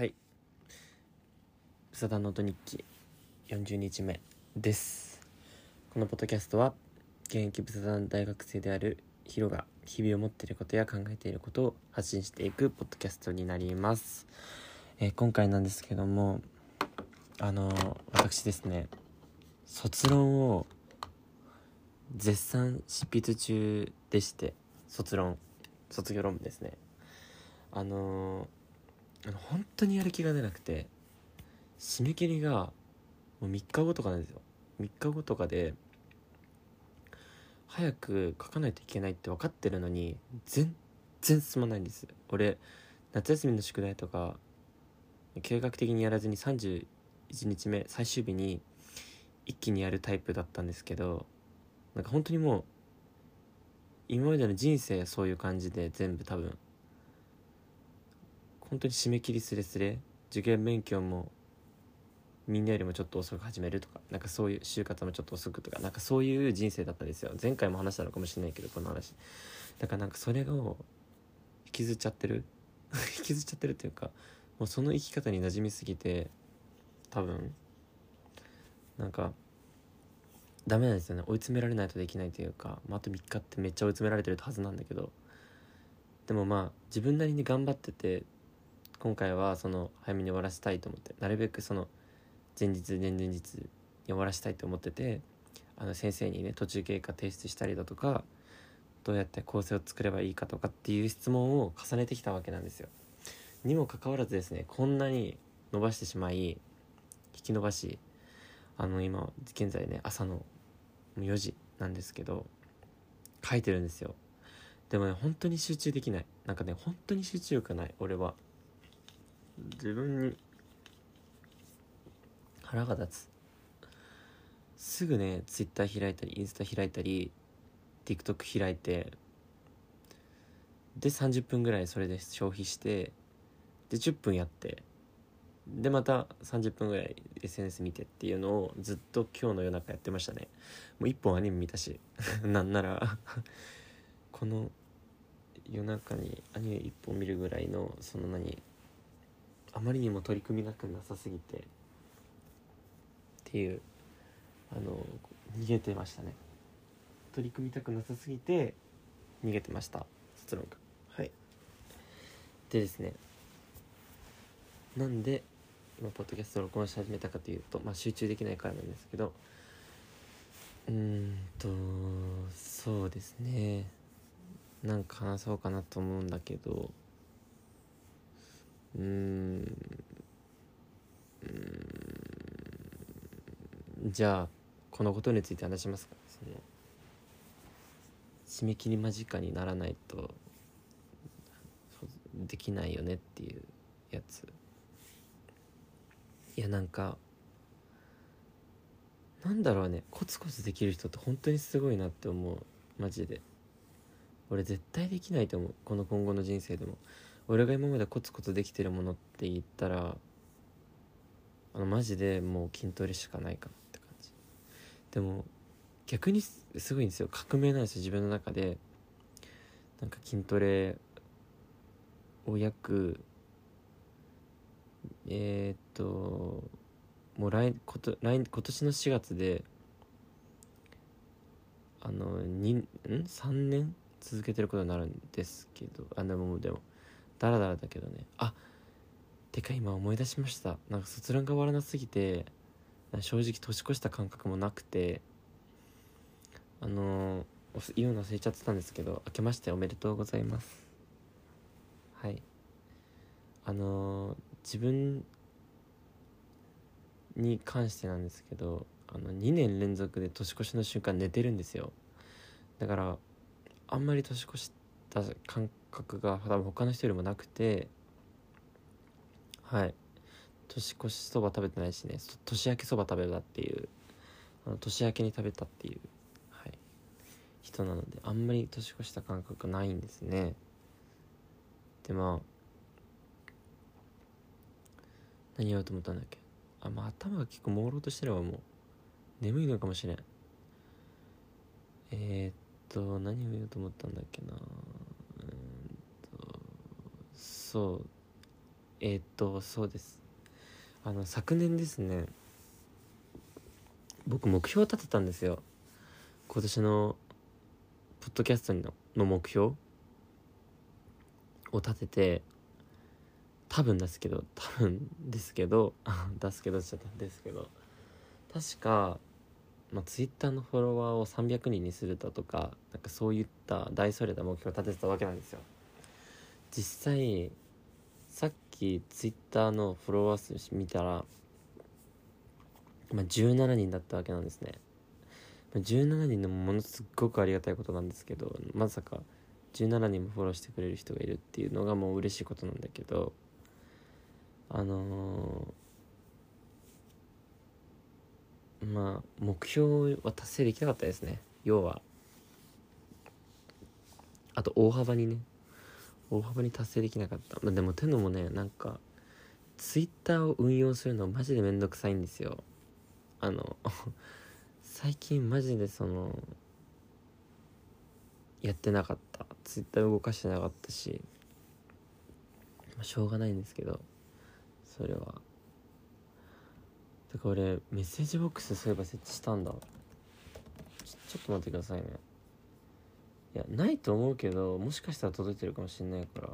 はい「ブサダンノート日記」40日目です。このポッドキャストは現役ブサダン大学生であるヒロが日々思っていることや考えていることを発信していくポッドキャストになります、えー今回なんですけどもあのー私ですね卒論を絶賛執筆中でして卒論卒業論文ですね。あのーあの本当にやる気が出なくて締め切りがもう3日後とかなんですよ。3日後とかで早く書かないといけないって分かってるのに全然進まないんです俺夏休みの宿題とか計画的にやらずに31日目最終日に一気にやるタイプだったんですけどなんか本当にもう今までの人生そういう感じで全部多分本当に締め切りすれすれ受験勉強もみんなよりもちょっと遅く始めるとかなんかそういう就活もちょっと遅くとかなんかそういう人生だったんですよ。前回も話したのかもしれないけどこの話。だからなんかそれを引きずっちゃってる。引きずっちゃってるっていうかもうその生き方に馴染みすぎて多分なんかダメなんですよね。追い詰められないとできないというか、まあ、あと3日ってめっちゃ追い詰められてるはずなんだけど。でもまあ自分なりに頑張ってて今回はその早めに終わらせたいと思ってなるべくその前日前々日に終わらせたいと思っててあの先生にね途中経過提出したりだとかどうやって構成を作ればいいかとかっていう質問を重ねてきたわけなんですよ。にもかかわらずですねこんなに伸ばしてしまい引き伸ばしあの今現在ね朝の4時なんですけど書いてるんですよ。でもね本当に集中できない。なんかね本当に集中力がない俺は。自分に腹が立つ。すぐね Twitter 開いたりインスタ開いたり TikTok 開いてで30分ぐらいそれで消費してで10分やってでまた30分ぐらい SNS 見てっていうのをずっと今日の夜中やってましたね。もう1本アニメ見たし なんならこの夜中にアニメ1本見るぐらいのその何あまりにも取り組みなくなさすぎてっていうあの逃げてましたね。取り組みたくなさすぎて逃げてました卒論がはい。でですねなんで今ポッドキャストを録音し始めたかというと、まあ、集中できないからなんですけどうーんとそうですね。なんか話そうかなと思うんだけどうーん。じゃあこのことについて話しますかその締め切り間近にならないとできないよねっていうやつ。いやなんかなんだろうね。コツコツできる人って本当にすごいなって思う。マジで。俺絶対できないと思う。この今後の人生でも。俺が今までコツコツできてるものって言ったらあのマジでもう筋トレしかないかって感じ。でも逆にすごいんですよ。革命なんですよ自分の中で。なんか筋トレを約えー、っともう来こと来今年の4月であのにん？3年続けてることになるんですけど。あでもでもダラダラだけどね。あてか今思い出しました。なんか卒論が終わらなすぎて正直年越した感覚もなくてあのおす言うの忘れちゃってたんですけど明けましておめでとうございます。はい。あの自分に関してなんですけどあの2年連続で年越しの瞬間寝てるんですよ。だからあんまり年越した感覚が多分他の人よりもなくてはい。年越しそば食べてないしね。年明けそば食べたっていう。年明けに食べたっていう、はい、人なのであんまり年越した感覚ないんですね。でまあ何言おうと思ったんだっけ。あまあ頭が結構朦朧としてればもう眠いのかもしれん。えー、っと何を言おうと思ったんだっけな。そう。えーっとそうです。あの昨年ですね僕目標を立てたんですよ。今年のポッドキャストのの目標を立てて多分ですけど多分ですけど 出すけどっちゃったんですけど確か、まあ、ツイッターのフォロワーを300人にするだとかなんかそういった大それた目標を立ててたわけなんですよ。実際さっきツイッターのフォロワー数見たら、まあ、17人だったわけなんですね。17人のもものすごくありがたいことなんですけどまさか17人もフォローしてくれる人がいるっていうのがもう嬉しいことなんだけどあのーまあ目標は達成できなかったですね。要は。あと大幅にね。大幅に達成できなかった。まあでもてのもねなんかツイッターを運用するのマジでめんどくさいんですよ。あの 最近マジでそのやってなかった。ツイッター動かしてなかったし、まあ、しょうがないんですけどそれは。てから俺メッセージボックスそういえば設置したんだ。ちょっと待ってくださいね。いやないと思うけどもしかしたら届いてるかもしんないから。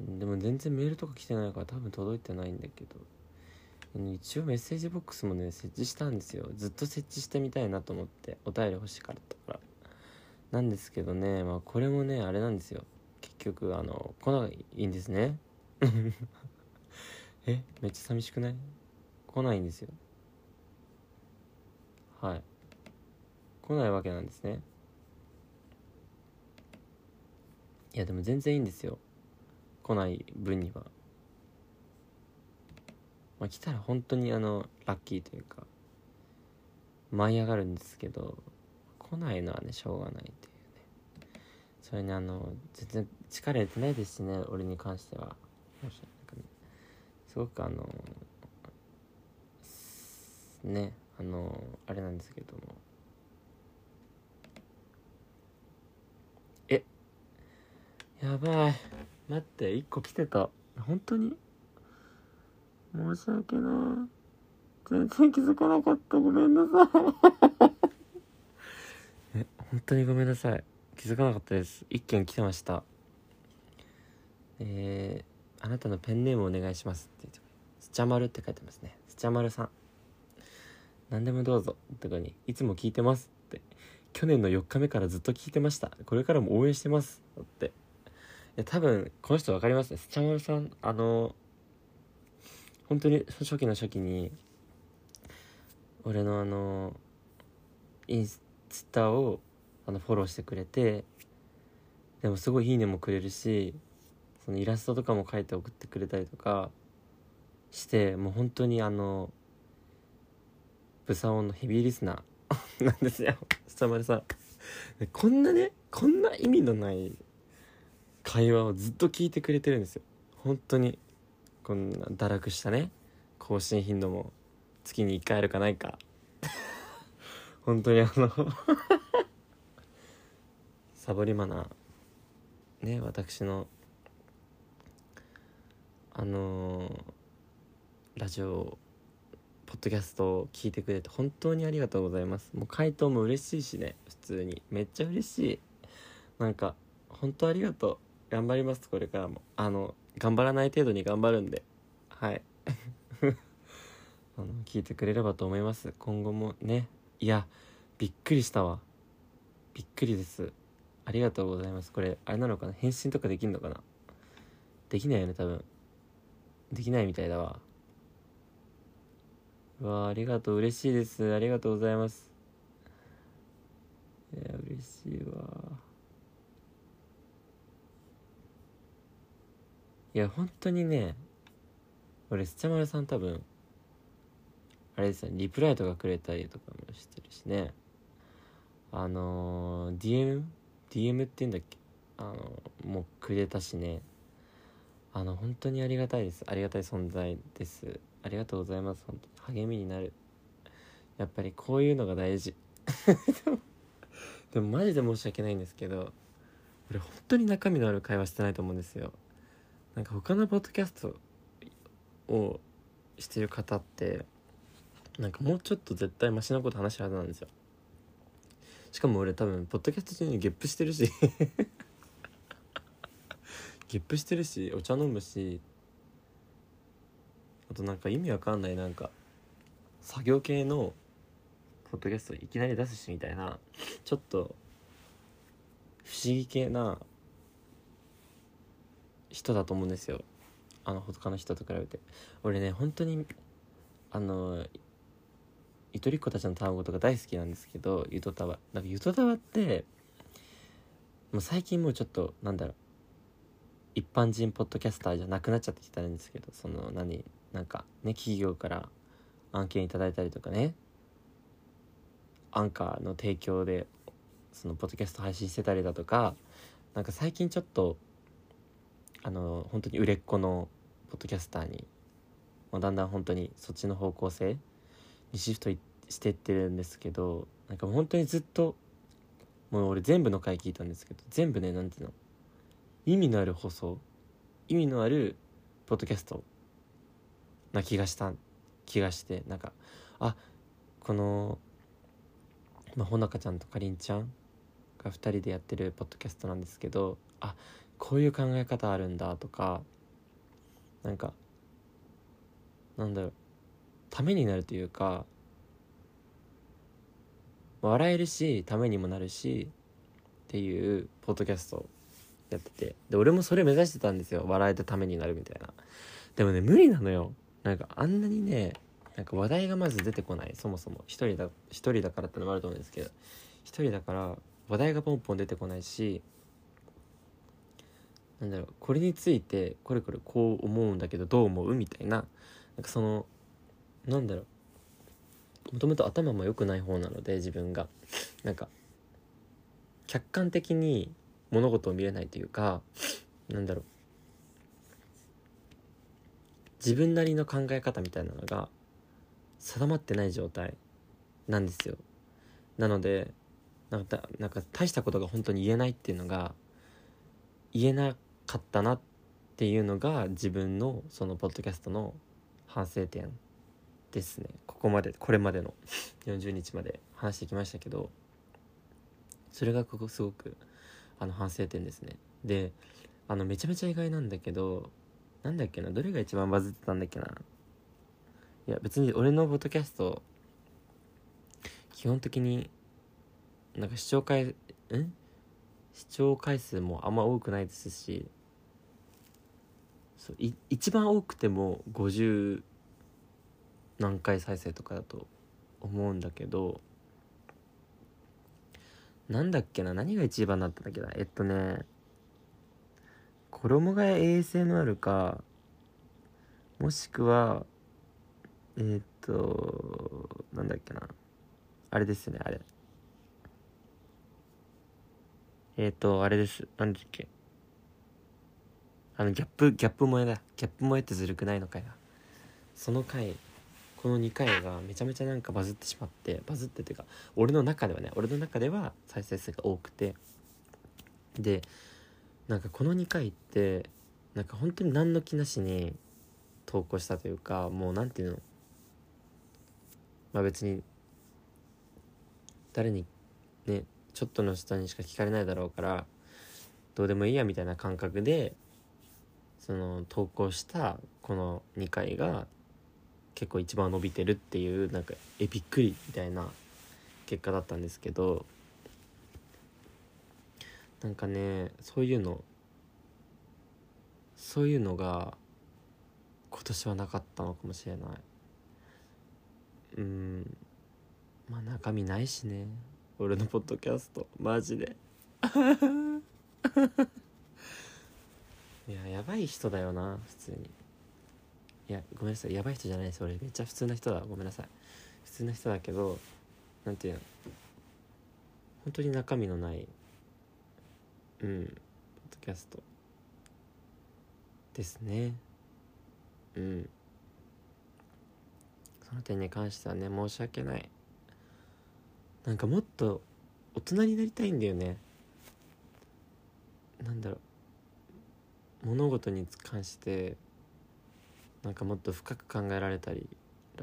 でも全然メールとか来てないから多分届いてないんだけど。一応メッセージボックスもね設置したんですよ。ずっと設置してみたいなと思ってお便り欲しかったから。なんですけどねまあこれもねあれなんですよ。結局あの来ないんですね。えめっちゃ寂しくない？来ないんですよ。はい。来ないわけなんですね。いやでも全然いいんですよ。来ない分には。まあ来たら本当にあのラッキーというか舞い上がるんですけど来ないのはねしょうがないっていうね。それねあの全然力入れてないですしね俺に関しては。なんかねすごくあのねあのあれなんですけどもえやばい。待って1個来てた。本当に？申し訳ない。全然気づかなかった。ごめんなさい。え本当にごめんなさい。気づかなかったです。一件来てました。えー、あなたのペンネームお願いしますって言って。スチャマルって書いてますね。スチャマルさん。何でもどうぞとかにいつも聞いてますって。去年の4日目からずっと聞いてました。これからも応援してますって。いや多分この人分かりますね。スチャマルさんあの本当に初期の初期に俺のあのインスタをあのフォローしてくれてでもすごい「いいね」もくれるしそのイラストとかも描いて送ってくれたりとかしてもう本当にあのブサオンのヘビーリスナー なんですよ。下までさこんなねこんな意味のない会話をずっと聞いてくれてるんですよ。本当に。こんな堕落したね。更新頻度も月に1回あるかないか。本当にあの サボりマナーね私のあのーラジオポッドキャストを聞いてくれて本当にありがとうございます。もう回答も嬉しいしね普通に。めっちゃ嬉しい。なんか本当ありがとう。頑張りますこれからも。あの頑張らない程度に頑張るんで。はい。あの聞いてくれればと思います。今後もね。いやびっくりしたわ。びっくりです。ありがとうございます。これあれなのかな？返信とかできんのかな？できないよね多分。できないみたいだわ。うわありがとう。嬉しいです。ありがとうございます。いや嬉しいわいや本当にね俺スチャマルさん多分あれですよリプライとかくれたりとかもしてるしね。あのー、DM? DM って言うんだっけ？あのもうくれたしね。あの本当にありがたいです。ありがたい存在です。ありがとうございます。本当に励みになる。やっぱりこういうのが大事。でもマジで申し訳ないんですけど俺本当に中身のある会話してないと思うんですよ。なんか他のポッドキャストをしてる方ってなんかもうちょっと絶対マシなこと話してるはずなんですよ。しかも俺多分ポッドキャスト中にゲップしてるし。ゲップしてるしお茶飲むし。あとなんか意味わかんないなんか作業系のポッドキャストいきなり出すしみたいなちょっと不思議系な人だと思うんですよ。あの他の人と比べて。俺ね本当にあのゆとりっ子たちの卵とか大好きなんですけどゆとたわ。なんかゆとたわってもう最近もうちょっとなんだろう。一般人ポッドキャスターじゃなくなっちゃってきたんですけどその何なんかね企業から案件いただいたりとかね。アンカーの提供でそのポッドキャスト配信してたりだとかなんか最近ちょっとあの本当に売れっ子のポッドキャスターにもうだんだん本当にそっちの方向性にシフトしていってるんですけどなんか本当にずっともう俺全部の回聞いたんですけど全部ね何ていうの？意味のある放送意味のあるポッドキャストな気がした気がしてなんかあこの、まあ、ほなかちゃんとかりんちゃんが2人でやってるポッドキャストなんですけどあこういう考え方あるんだとかなんかなんだろうためになるというか笑えるしためにもなるしっていうポッドキャストやってて。で俺もそれ目指してたんですよ。笑えてためになるみたいな。でもね無理なのよ。なんかあんなにねなんか話題がまず出てこない。そもそも。一人だ一人だからってのもあると思うんですけど。一人だから話題がポンポン出てこないしなんだろうこれについてこれこれこう思うんだけどどう思う？みたいな。なんかそのなんだろう。もともと頭も良くない方なので自分が。なんか客観的に物事を見れないというかなんだろう。自分なりの考え方みたいなのが定まってない状態なんですよ。なのでなんかなんか大したことが本当に言えないっていうのが言えなかったなっていうのが自分のそのポッドキャストの反省点ですね。ここまでこれまでの 40日まで話してきましたけどそれがここすごくあの反省点ですね。であのめちゃめちゃ意外なんだけどなんだっけなどれが一番バズってたんだっけな。いや別に俺のポッドキャスト基本的になんか視聴回ん？視聴回数もあんま多くないですしそうい一番多くても50何回再生とかだと思うんだけどなんだっけな何が一番だったんだっけなえっとね衣替え ASMR かもしくはえ、っとなんだっけなあれですねあれ。え、っとあれです。なんだっけ。あのギャップギャップ萌えだ。ギャップ萌えってずるくないのかよ。その回この2回がめちゃめちゃなんかバズってしまってバズってっていうか俺の中ではね俺の中では再生数が多くて。でなんかこの2回ってなんか本当に何の気なしに投稿したというかもう何て言うのまあ別に誰にねちょっとの人にしか聞かれないだろうからどうでもいいやみたいな感覚でその投稿したこの2回が結構一番伸びてるっていうなんかえびっくりみたいな結果だったんですけどなんかねそういうのそういうのが今年はなかったのかもしれない。うんまあ中身ないしね。俺のポッドキャスト。マジで。いややばい人だよな普通に。いやごめんなさいやばい人じゃないです俺。めっちゃ普通な人だ。ごめんなさい。普通な人だけどなんていうの。本当に中身のないうんポッドキャスト。ですね。うん。その点に関してはね申し訳ない。なんかもっと大人になりたいんだよね。なんだろう。物事に関してなんかもっと深く考えられたり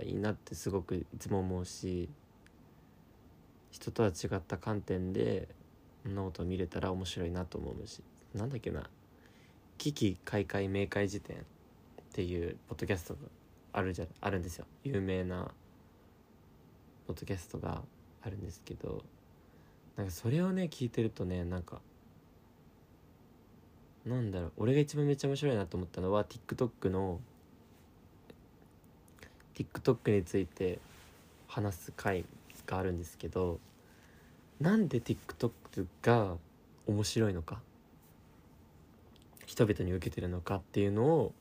いいなってすごくいつも思うし人とは違った観点で物事を見れたら面白いなと思うしなんだっけな「危機開会明快辞典」っていうポッドキャストがあるじゃあるんですよ。有名なポッドキャストがあるんですけどなんかそれをね聞いてるとねなんかなんだろう俺が一番めっちゃ面白いなと思ったのは TikTok の TikTok について話す回があるんですけどなんで TikTok が面白いのか人々に受けてるのかっていうのを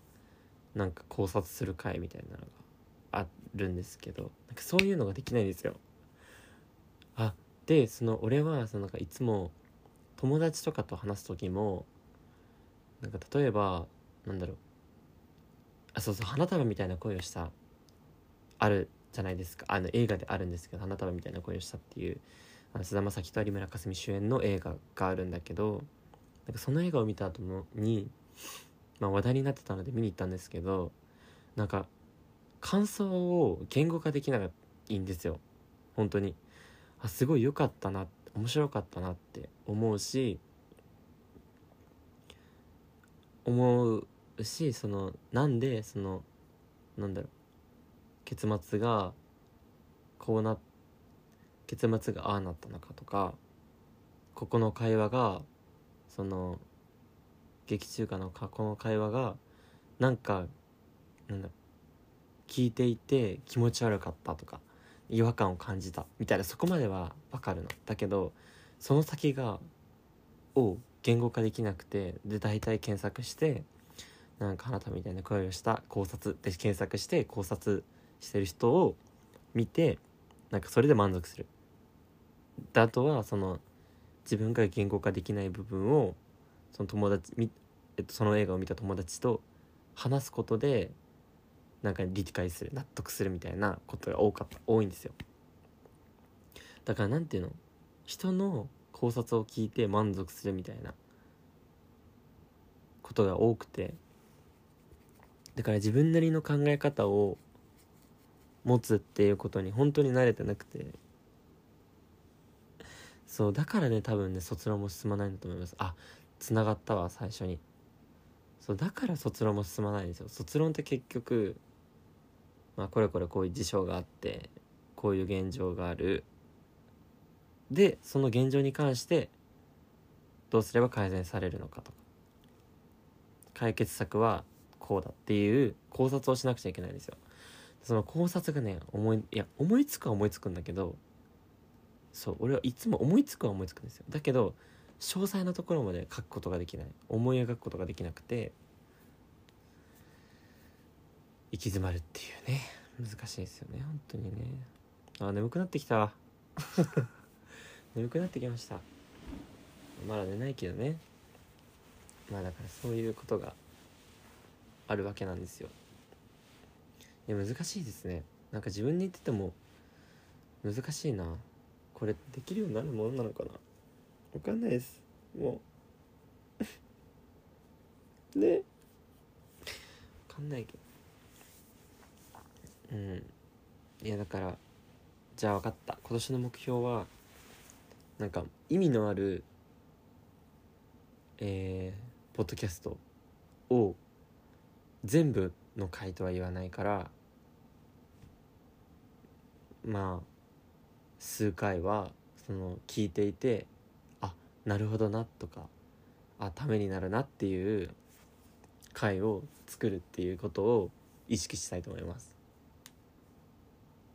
なんか考察する回みたいなのがあるんですけどなんかそういうのができないんですよ。あでその俺はそのなんかいつも友達とかと話す時もなんか例えばなんだろう。あそうそう花束みたいな声をしたあるじゃないですか。あの映画であるんですけど花束みたいな声をしたっていう菅田将暉と有村架純主演の映画があるんだけどなんかその映画を見た後のに、まあ、話題になってたので見に行ったんですけどなんか感想を言語化できないんですよ。本当に。あすごい良かったな面白かったなって思うし思うしそのなんでそのなんだろう。結末がこうな結末がああなったのかとかここの会話がその劇中歌の過去の会話がなんかなんだ聞いていて気持ち悪かったとか違和感を感じたみたいなそこまでは分かるの。だけどその先がを言語化できなくてで大体検索してなんかあなたみたいな声をした考察で検索して考察してる人を見てなんかそれで満足する。であとはその自分が言語化できない部分をその友達み、えっと、その映画を見た友達と話すことでなんか理解する納得するみたいなことが多かった多いんですよ。だから何ていうの？人の考察を聞いて満足するみたいなことが多くて。だから自分なりの考え方を持つっていうことに本当に慣れてなくて。そうだからね多分ね卒論も進まないんだと思います。あつながったわ最初に。そうだから卒論も進まないんですよ。卒論って結局まあこれこれこういう事象があってこういう現状がある。でその現状に関してどうすれば改善されるのかとか。解決策はこうだっていう考察をしなくちゃいけないんですよ。その考察がね思いいや思いつくは思いつくんだけどそう俺はいつも思いつくは思いつくんですよ。だけど詳細なところまで書くことができない。思い描くことができなくて行き詰まるっていうね。難しいですよね。本当にね。あ眠くなってきた。眠くなってきました。まだ寝ないけどね。まあだからそういうことがあるわけなんですよ。いや難しいですね。なんか自分に言ってても難しいな。これできるようになるものなのかな。わかんないです。もう。ね。わかんないけど。うん。いやだからじゃあ分かった。今年の目標はなんか意味のあるえー、ポッドキャストを全部の回とは言わないからまあ数回はその聞いていてあなるほどなとかあためになるなっていう回を作るっていうことを意識したいと思います。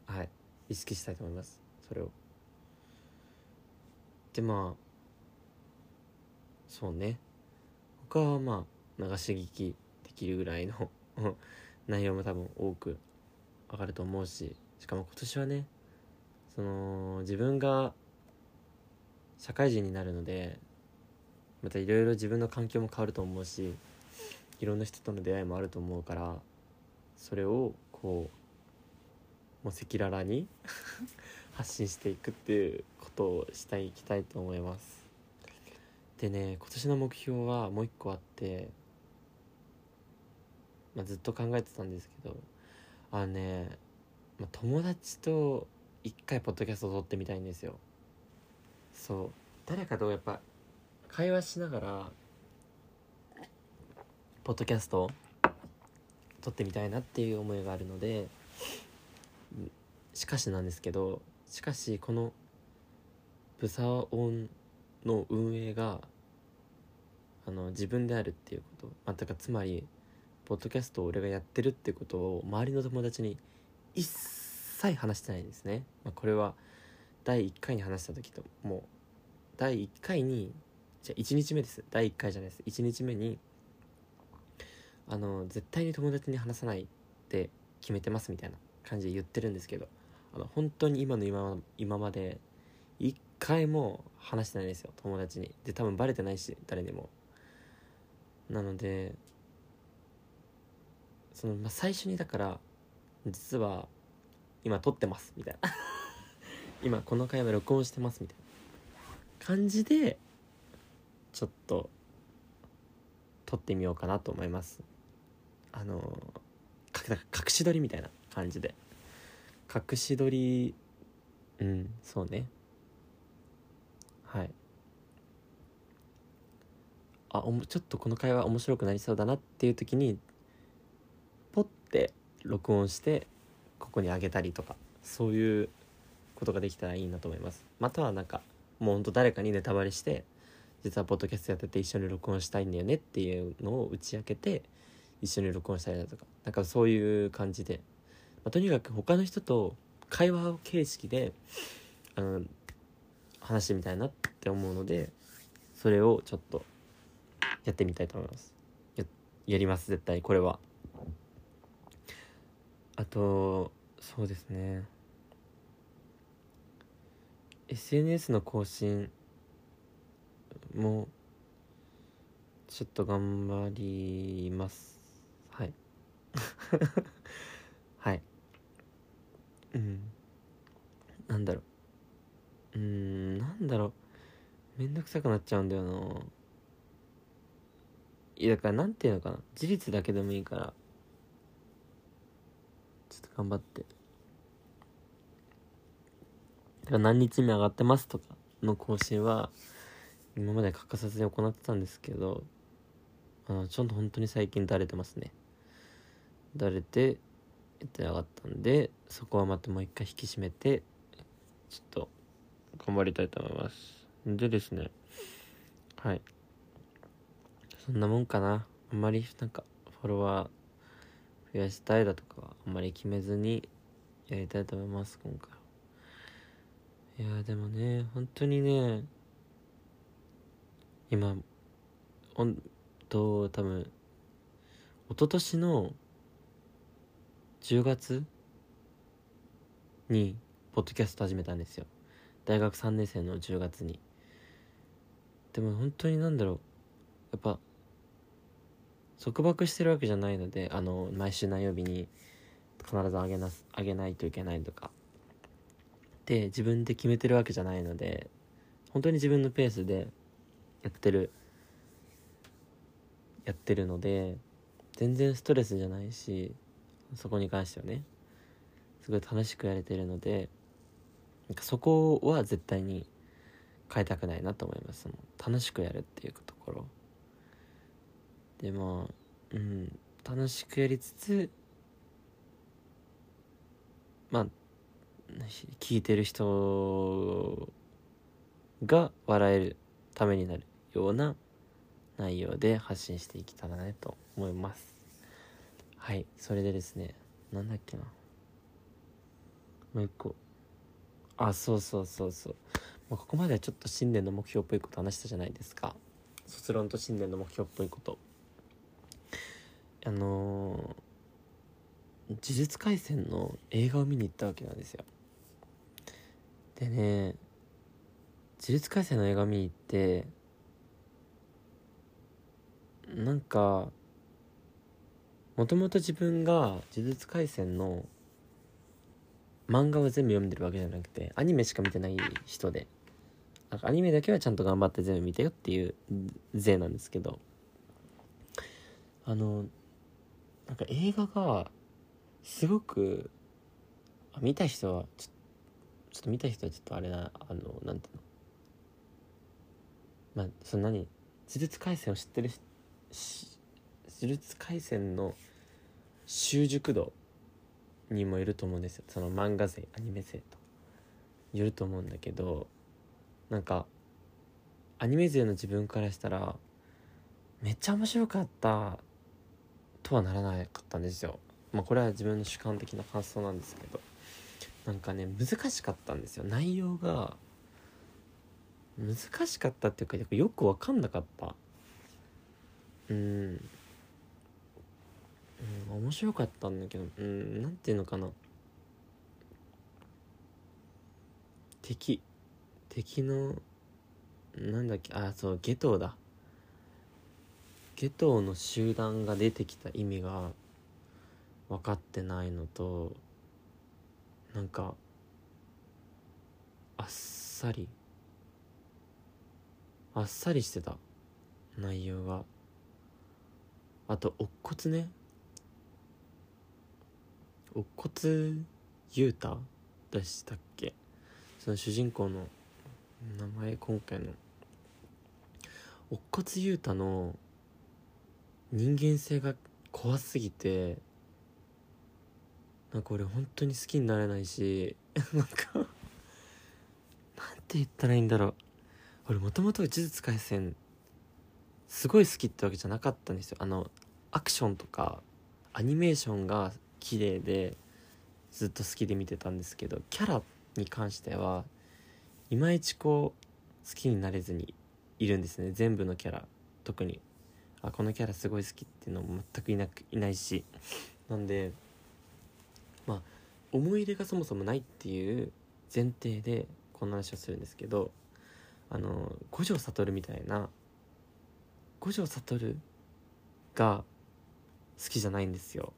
はい。意識したいと思います。それを。でまあそうね。他はまあ流し聞きできるぐらいの 内容も多分多く上がると思うししかも今年はねその自分が社会人になるのでまたいろいろ自分の環境も変わると思うしいろんな人との出会いもあると思うからそれをこうもう赤裸々に 発信していくっていうことをしていきたいと思います。でね今年の目標はもう一個あってまあ、ずっと考えてたんですけどあのね、まあ、友達と一回ポッドキャストを撮ってみたいんですよ。そう。誰かとやっぱ会話しながらポッドキャストを撮ってみたいなっていう思いがあるのでしかしなんですけどしかしこのブサオンの運営があの自分であるっていうことまたかつまりポッドキャストを俺がやってるってことを周りの友達に一切話してないんですね、まあ、これは第1回に話した時ともう第1回にじゃあ1日目です。第1回じゃないです。1日目にあの絶対に友達に話さないって決めてますみたいな感じで言ってるんですけど。あの本当に今の今今まで1回も話してないですよ友達に。で多分バレてないし誰にも。なのでその、まあ、最初にだから実は今撮ってますみたいな。今この会話録音してますみたいな感じでちょっと撮ってみようかなと思います。あの隠し撮りみたいな感じで隠し撮り。うん。そうね。はい。あおもちょっとこの会話面白くなりそうだなっていう時にポッて録音してここにあげたりとかそういうことができたらいいなと思います。またはなんかもうほんと誰かにネタバレして実はポッドキャストやってて一緒に録音したいんだよねっていうのを打ち明けて一緒に録音したりだとかなんかそういう感じで、まあ、とにかく他の人と会話形式であの話してみたいなって思うのでそれをちょっとやってみたいと思います。ややります絶対これは。あとそうですね。SNS の更新もちょっと頑張ります。はいはい。うん。なんだろう。うんなんだろう。めんどくさくなっちゃうんだよな。いやだからなんていうのかな。事実だけでもいいから。ちょっと頑張って。だから何日目上がってますとかの更新は今まで欠かさずに行ってたんですけどあのちょっと本当に最近だれてますね。だれてやってなかったんでそこはまたもう一回引き締めてちょっと頑張りたいと思います。でですねはい。そんなもんかな。あんまりなんかフォロワー増やしたいだとかはあんまり決めずにやりたいと思います今回いやでもね本当にね今ほんと多分一昨年の10月にポッドキャスト始めたんですよ。大学3年生の10月に。でも本当になんだろう。やっぱ束縛してるわけじゃないのであの毎週何曜日に必ずあげなあげないといけないとか。で自分で決めてるわけじゃないので本当に自分のペースでやってるやってるので全然ストレスじゃないしそこに関してはね。すごい楽しくやれてるのでなんかそこは絶対に変えたくないなと思います。楽しくやるっていうところ。でまあうん楽しくやりつつまあ聞いてる人が笑えるためになるような内容で発信していけたらなと思います。はいそれでですねなんだっけな。もう一個。あそうそうそうそう、まあ、ここまではちょっと新年の目標っぽいこと話したじゃないですか。卒論と新年の目標っぽいこと。あのー、呪術廻戦の映画を見に行ったわけなんですよ。でね呪術廻戦の映画見に行ってなんかもともと自分が呪術廻戦の漫画を全部読んでるわけじゃなくてアニメしか見てない人で。なんかアニメだけはちゃんと頑張って全部見てよっていう税なんですけど。あのなんか映画がすごく見た人はちょちょっと見た人はちょっとあれなあのなんていうの。まあその何呪術廻戦を知ってるし呪術廻戦の習熟度にもいると思うんですよ。その漫画勢アニメ勢と。いると思うんだけどなんかアニメ勢の自分からしたらめっちゃ面白かったとはならなかったんですよ。まあこれは自分の主観的な感想なんですけど。なんかね難しかったんですよ。内容が難しかったっていうかよく分かんなかった。うん、うん、面白かったんだけどうんなんていうのかな。敵敵のなんだっけあそうゲトウだ。ゲトウの集団が出てきた意味が分かってないのとなんかあっさりあっさりしてた内容が。あと乙骨ね。乙骨雄太でしたっけ？その主人公の名前今回の乙骨雄太の人間性が怖すぎてなんか俺本当に好きになれないしなんかなんて言ったらいいんだろう。俺もともと呪術廻戦すごい好きってわけじゃなかったんですよ。あのアクションとかアニメーションが綺麗でずっと好きで見てたんですけどキャラに関してはいまいちこう好きになれずにいるんですね。全部のキャラ。特にあこのキャラすごい好きっていうのも全くいなくいないし。なんでまあ思い入れがそもそもないっていう前提でこんな話をするんですけどあの五条悟みたいな五条悟が好きじゃないんですよ。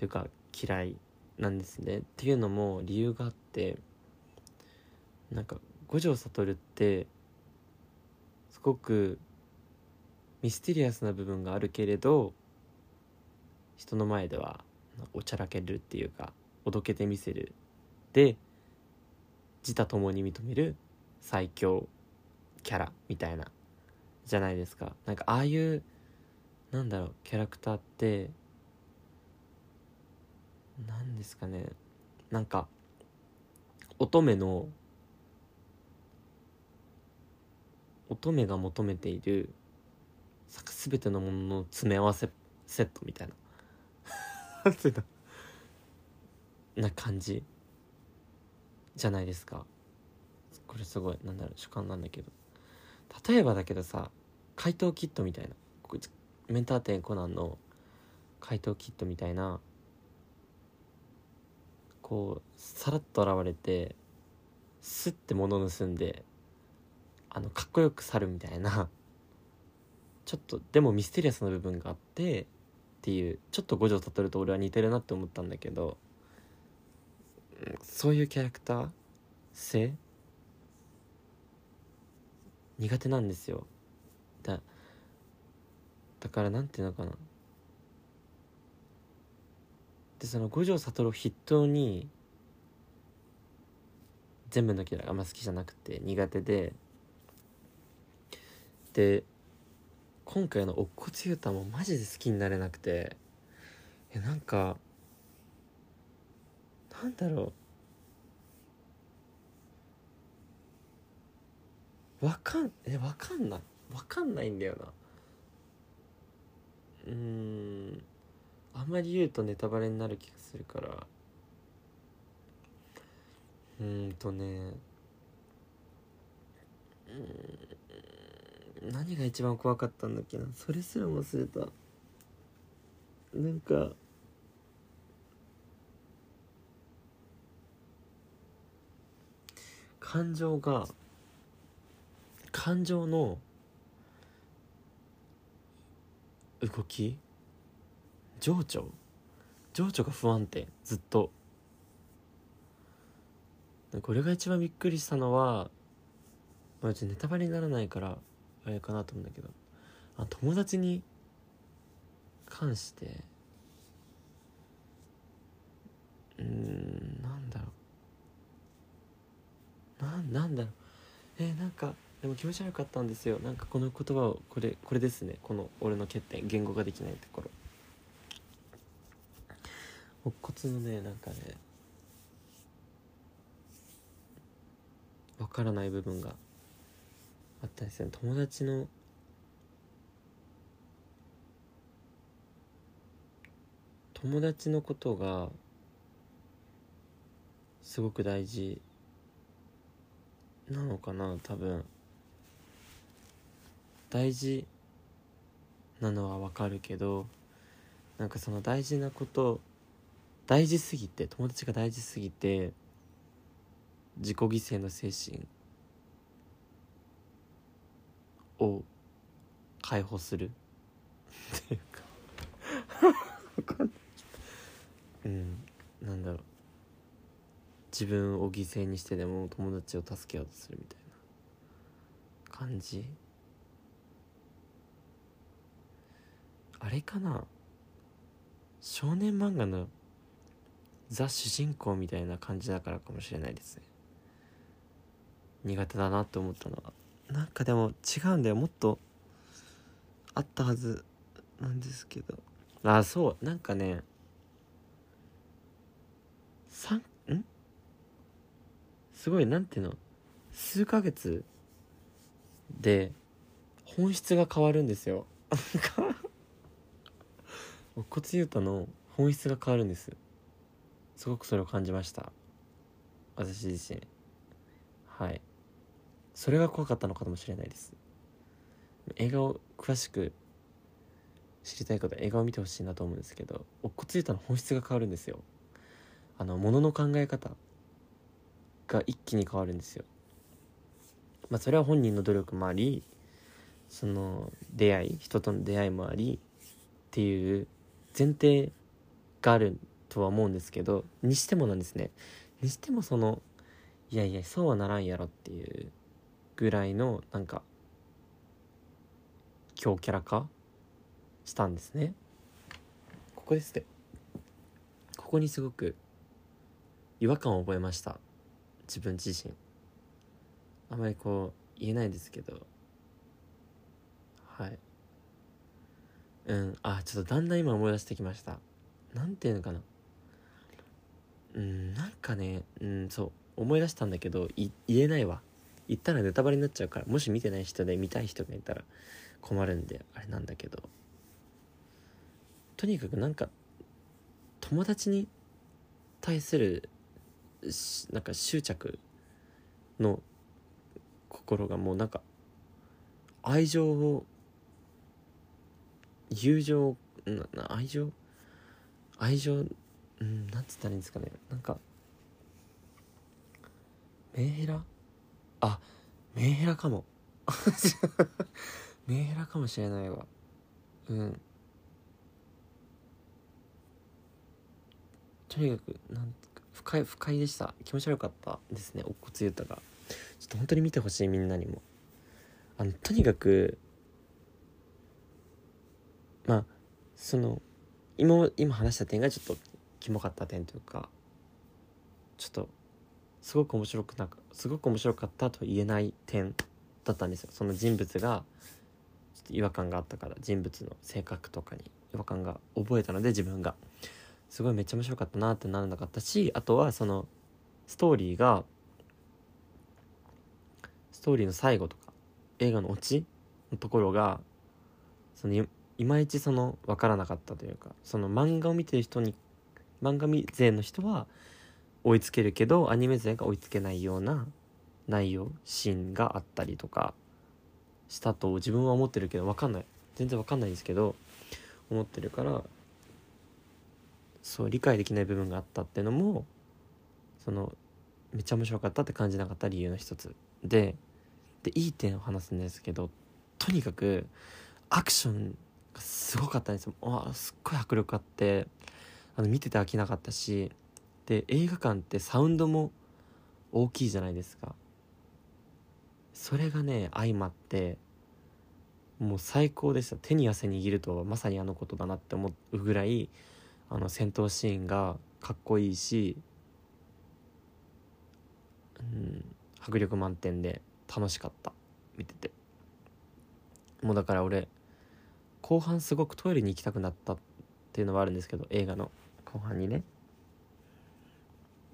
というか嫌いなんですね。っていうのも理由があってなんか五条悟ってすごくミステリアスな部分があるけれど人の前ではおちゃらけるっていうかおどけてみせる。で自他ともに認める最強キャラみたいなじゃないですか。なんかああいうなんだろうキャラクターって何ですかね。なんか乙女の乙女が求めている全てのものの詰め合わせセットみたいな。な感じ。じゃないですか。これすごい。なんだろう。主観なんだけど。例えばだけどさ怪盗キットみたいな。メンター店コナンの怪盗キットみたいなこうさらっと現れてスッて物盗んであのかっこよく去るみたいなちょっとでもミステリアスな部分があってっていうちょっと五条悟と俺は似てるなって思ったんだけどそういうキャラクター性苦手なんですよ。だだからなんていうのかな。でその五条悟を筆頭に全部のキャラがあんま好きじゃなくて苦手で。で今回の乙骨雄太もマジで好きになれなくて。いやなんかなんだろう。わかんえわかんない。わかんないんだよな。うん。あんまり言うとネタバレになる気がするから。うんとね。うん。何が一番怖かったんだっけな。それすら忘れた。なんか。感情が。感情の。動き情緒？情緒が不安定。ずっと。これが一番びっくりしたのは、まあ、ちネタバレにならないからあれかなと思うんだけど。あ友達に関してうんなんだろう。ななんだろう。えー、なんかでも気持ち悪かったんですよ。なんかこの言葉をこれこれですね。この俺の欠点。言語ができないところ。肋骨のねなんかねわからない部分があったんですよね友達の友達のことがすごく大事なのかな多分。大事なのはわかるけどなんかその大事なこと大事すぎて友達が大事すぎて自己犠牲の精神を解放する。っていうか。うん。なんだろう。自分を犠牲にしてでも友達を助けようとするみたいな。感じ。あれかな。少年漫画のザ主人公みたいな感じだからかもしれないですね。苦手だなって思ったのは。なんかでも違うんだよもっとあったはずなんですけど。あそう。なんかね。三ん？すごいなんていうの？数ヶ月で本質が変わるんですよ。肋骨優太の本質が変わるんですすごくそれを感じました。私自身。はい。それが怖かったのかもしれないです。映画を詳しく知りたい方映画を見てほしいなと思うんですけど肋骨優太の本質が変わるんですよ。あのものの考え方が一気に変わるんですよ。まあそれは本人の努力もありその出会い人との出会いもありっていう前提があるとは思うんですけどにしてもなんですね。にしてもそのいやいやそうはならんやろっていうぐらいのなんか強キャラ化したんですね。ここですねここにすごく違和感を覚えました。自分自身。あまりこう言えないですけど。はい。うん。あちょっとだんだん今思い出してきました。なんていうのかなうんなんかねうんそう思い出したんだけど言えないわ。言ったらネタバレになっちゃうからもし見てない人で見たい人がいたら困るんであれなんだけど。とにかくなんか友達に対するなんか執着の心がもうなんか愛情を友情な愛情？愛情？うんなんつったらいいんですかね。なんかメンヘラ？あメンヘラかも。メンヘラかもしれないわ。うん。とにかくなんか不快不快でした。気持ち悪かったですね乙骨ゆ太がちょっと本当に見てほしいみんなにも。あのとにかくまあその今今話した点がちょっとキモかった点というかちょっとすごく面白くなんかすごく面白かったと言えない点だったんですよ。その人物がちょっと違和感があったから人物の性格とかに違和感が覚えたので自分が。すごいめっちゃ面白かったなってならなかったしあとはそのストーリーがストーリーの最後とか映画のオチのところがそのいいまいちその分からなかったというかその漫画を見てる人に漫画勢の人は追いつけるけどアニメ勢が追いつけないような内容シーンがあったりとかしたと自分は思ってるけど分かんない。全然分かんないんですけど思ってるからそう理解できない部分があったっていうのもそのめっちゃ面白かったって感じなかった理由の一つ。ででいい点を話すんですけどとにかくアクションがすごかったんですよ。あすっごい迫力あってあの見てて飽きなかったしで映画館ってサウンドも大きいじゃないですか。それがね相まってもう最高でした。手に汗握るとまさにあのことだなって思うぐらいあの戦闘シーンがかっこいいし、うん、迫力満点で楽しかった。見てて。もうだから俺後半すごくトイレに行きたくなったっていうのはあるんですけど映画の。後半にね。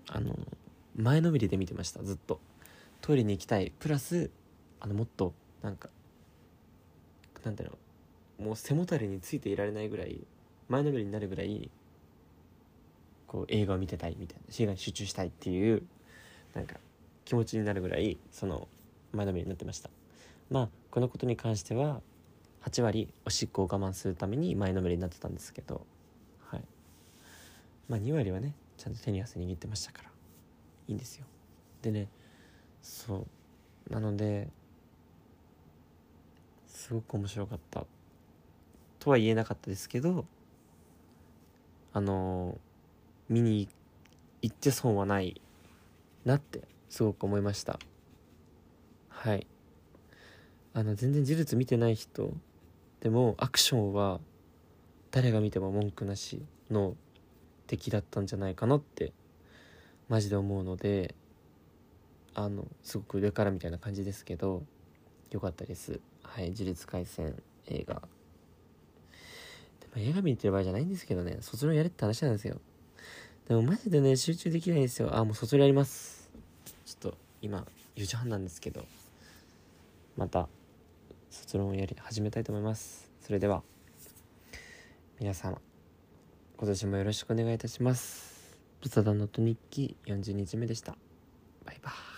あの前のめりで見てましたずっと。トイレに行きたい。プラスあのもっとなんかなんていうのもう背もたれについていられないぐらい前のめりになるぐらいこう映画を見てたいみたいな。映画に集中したいっていうなんか気持ちになるぐらいその前のめりになってました。まあこのことに関しては8割おしっこを我慢するために前のめりになってたんですけど。まあ2割はねちゃんと手に汗握ってましたから。いいんですよ。でねそう。なのですごく面白かった。とは言えなかったですけどあの見に行って損はないなってすごく思いました。はい。あの全然呪術見てない人でもアクションは誰が見ても文句なしの出来だったんじゃないかなってマジで思うのであのすごく上からみたいな感じですけど良かったです。はい呪術廻戦映画。でも映画見てる場合じゃないんですけどね卒業やれって話なんですよ。でもマジでね集中できないんですよ。あもう卒業やります。ちょっと今4時半なんですけどまた卒論をやり始めたいと思います。それでは皆様今年もよろしくお願いいたします。ブサダノット日記40日目でした。バイバイ。